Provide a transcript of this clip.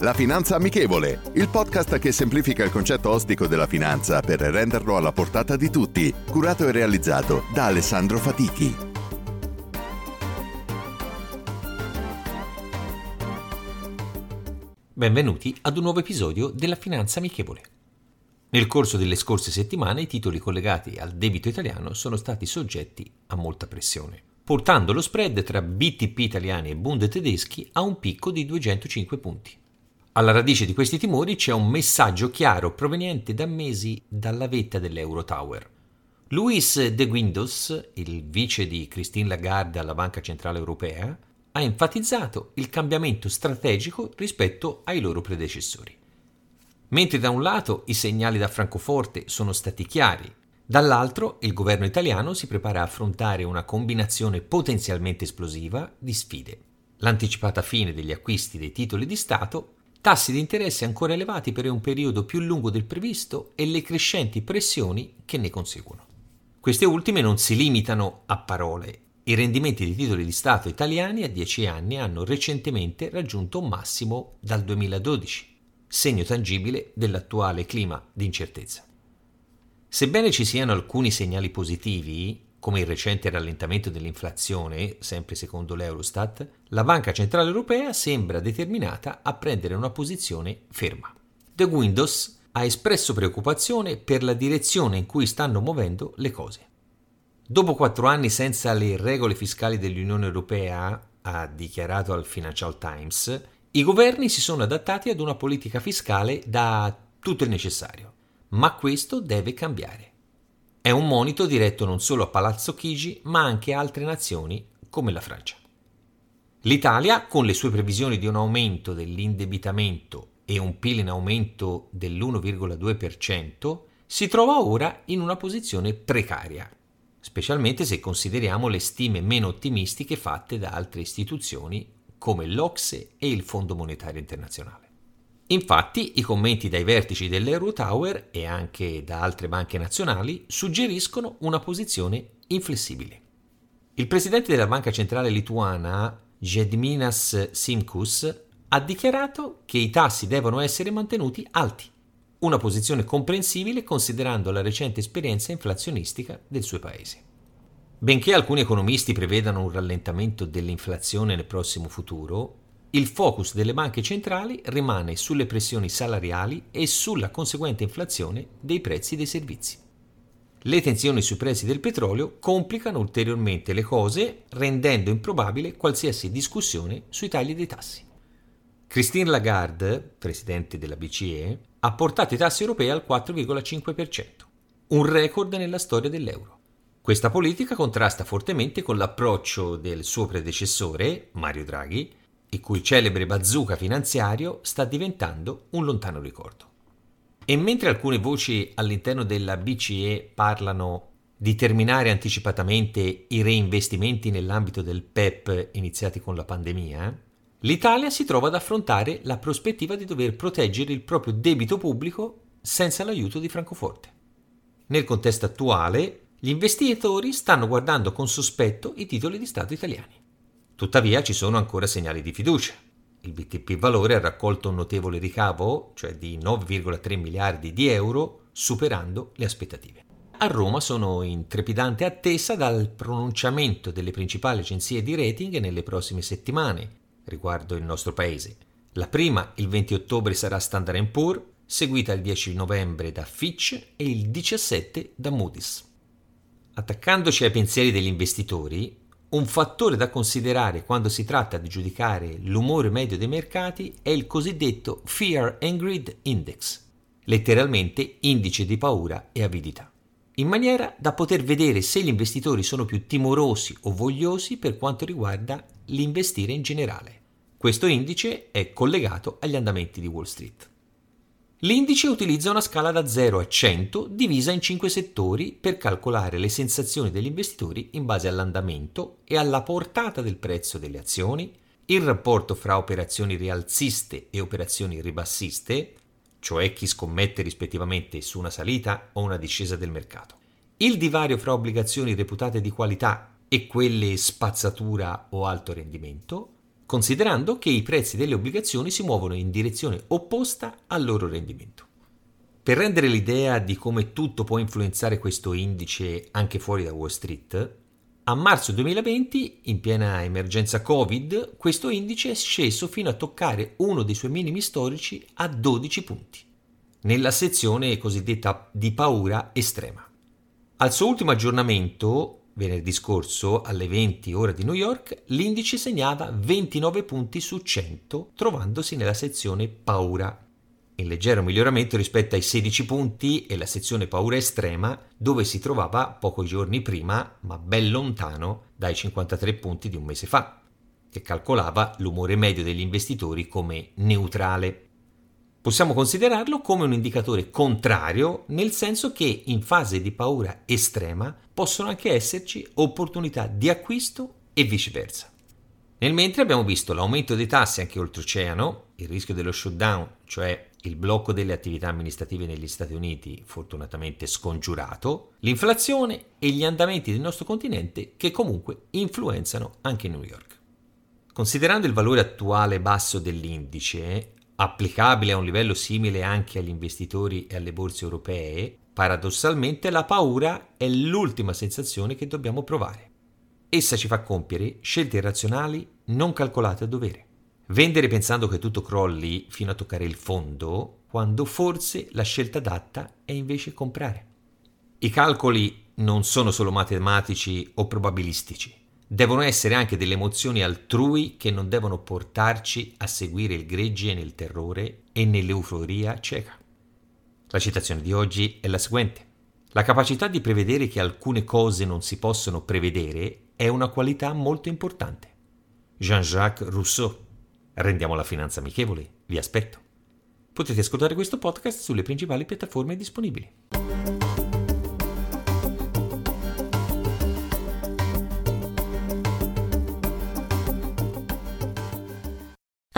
La Finanza Amichevole, il podcast che semplifica il concetto ostico della finanza per renderlo alla portata di tutti, curato e realizzato da Alessandro Fatichi. Benvenuti ad un nuovo episodio della Finanza Amichevole. Nel corso delle scorse settimane i titoli collegati al debito italiano sono stati soggetti a molta pressione, portando lo spread tra BTP italiani e Bund tedeschi a un picco di 205 punti. Alla radice di questi timori c'è un messaggio chiaro proveniente da mesi dalla vetta dell'Eurotower. Luis de Guindos, il vice di Christine Lagarde alla Banca Centrale Europea, ha enfatizzato il cambiamento strategico rispetto ai loro predecessori. Mentre da un lato i segnali da Francoforte sono stati chiari, dall'altro il governo italiano si prepara a affrontare una combinazione potenzialmente esplosiva di sfide. L'anticipata fine degli acquisti dei titoli di Stato tassi di interesse ancora elevati per un periodo più lungo del previsto e le crescenti pressioni che ne conseguono. Queste ultime non si limitano a parole. I rendimenti dei titoli di Stato italiani a 10 anni hanno recentemente raggiunto un massimo dal 2012, segno tangibile dell'attuale clima di incertezza. Sebbene ci siano alcuni segnali positivi, come il recente rallentamento dell'inflazione, sempre secondo l'Eurostat, la Banca Centrale Europea sembra determinata a prendere una posizione ferma. The Windows ha espresso preoccupazione per la direzione in cui stanno muovendo le cose. Dopo quattro anni senza le regole fiscali dell'Unione Europea, ha dichiarato al Financial Times, i governi si sono adattati ad una politica fiscale da tutto il necessario, ma questo deve cambiare. È un monito diretto non solo a Palazzo Chigi, ma anche a altre nazioni come la Francia. L'Italia, con le sue previsioni di un aumento dell'indebitamento e un PIL in aumento dell'1,2%, si trova ora in una posizione precaria, specialmente se consideriamo le stime meno ottimistiche fatte da altre istituzioni come l'Ocse e il Fondo Monetario Internazionale. Infatti, i commenti dai vertici dell'Eurotower e anche da altre banche nazionali suggeriscono una posizione inflessibile. Il presidente della Banca Centrale Lituana, Gedminas Simkus, ha dichiarato che i tassi devono essere mantenuti alti, una posizione comprensibile considerando la recente esperienza inflazionistica del suo paese. Benché alcuni economisti prevedano un rallentamento dell'inflazione nel prossimo futuro, il focus delle banche centrali rimane sulle pressioni salariali e sulla conseguente inflazione dei prezzi dei servizi. Le tensioni sui prezzi del petrolio complicano ulteriormente le cose, rendendo improbabile qualsiasi discussione sui tagli dei tassi. Christine Lagarde, presidente della BCE, ha portato i tassi europei al 4,5%, un record nella storia dell'euro. Questa politica contrasta fortemente con l'approccio del suo predecessore, Mario Draghi, il cui celebre bazooka finanziario sta diventando un lontano ricordo. E mentre alcune voci all'interno della BCE parlano di terminare anticipatamente i reinvestimenti nell'ambito del PEP iniziati con la pandemia, l'Italia si trova ad affrontare la prospettiva di dover proteggere il proprio debito pubblico senza l'aiuto di Francoforte. Nel contesto attuale, gli investitori stanno guardando con sospetto i titoli di Stato italiani. Tuttavia ci sono ancora segnali di fiducia. Il BTP Valore ha raccolto un notevole ricavo, cioè di 9,3 miliardi di euro, superando le aspettative. A Roma sono in trepidante attesa dal pronunciamento delle principali agenzie di rating nelle prossime settimane riguardo il nostro paese. La prima, il 20 ottobre, sarà Standard Poor's, seguita il 10 novembre da Fitch e il 17 da Moody's. Attaccandoci ai pensieri degli investitori, un fattore da considerare quando si tratta di giudicare l'umore medio dei mercati è il cosiddetto Fear and Greed Index, letteralmente indice di paura e avidità, in maniera da poter vedere se gli investitori sono più timorosi o vogliosi per quanto riguarda l'investire in generale. Questo indice è collegato agli andamenti di Wall Street. L'indice utilizza una scala da 0 a 100 divisa in 5 settori per calcolare le sensazioni degli investitori in base all'andamento e alla portata del prezzo delle azioni, il rapporto fra operazioni rialziste e operazioni ribassiste, cioè chi scommette rispettivamente su una salita o una discesa del mercato, il divario fra obbligazioni reputate di qualità e quelle spazzatura o alto rendimento, considerando che i prezzi delle obbligazioni si muovono in direzione opposta al loro rendimento. Per rendere l'idea di come tutto può influenzare questo indice anche fuori da Wall Street, a marzo 2020, in piena emergenza Covid, questo indice è sceso fino a toccare uno dei suoi minimi storici a 12 punti, nella sezione cosiddetta di paura estrema. Al suo ultimo aggiornamento, Venerdì scorso, alle 20 ore di New York, l'indice segnava 29 punti su 100, trovandosi nella sezione paura. In leggero miglioramento rispetto ai 16 punti e la sezione paura estrema, dove si trovava pochi giorni prima, ma ben lontano dai 53 punti di un mese fa, che calcolava l'umore medio degli investitori come neutrale. Possiamo considerarlo come un indicatore contrario, nel senso che in fase di paura estrema possono anche esserci opportunità di acquisto e viceversa. Nel mentre abbiamo visto l'aumento dei tassi anche oltreoceano, il rischio dello shutdown, cioè il blocco delle attività amministrative negli Stati Uniti fortunatamente scongiurato, l'inflazione e gli andamenti del nostro continente che comunque influenzano anche New York. Considerando il valore attuale basso dell'indice, applicabile a un livello simile anche agli investitori e alle borse europee, paradossalmente la paura è l'ultima sensazione che dobbiamo provare. Essa ci fa compiere scelte irrazionali non calcolate a dovere. Vendere pensando che tutto crolli fino a toccare il fondo, quando forse la scelta adatta è invece comprare. I calcoli non sono solo matematici o probabilistici devono essere anche delle emozioni altrui che non devono portarci a seguire il gregge nel terrore e nell'euforia cieca. La citazione di oggi è la seguente. La capacità di prevedere che alcune cose non si possono prevedere è una qualità molto importante. Jean-Jacques Rousseau. Rendiamo la finanza amichevole. Vi aspetto. Potete ascoltare questo podcast sulle principali piattaforme disponibili.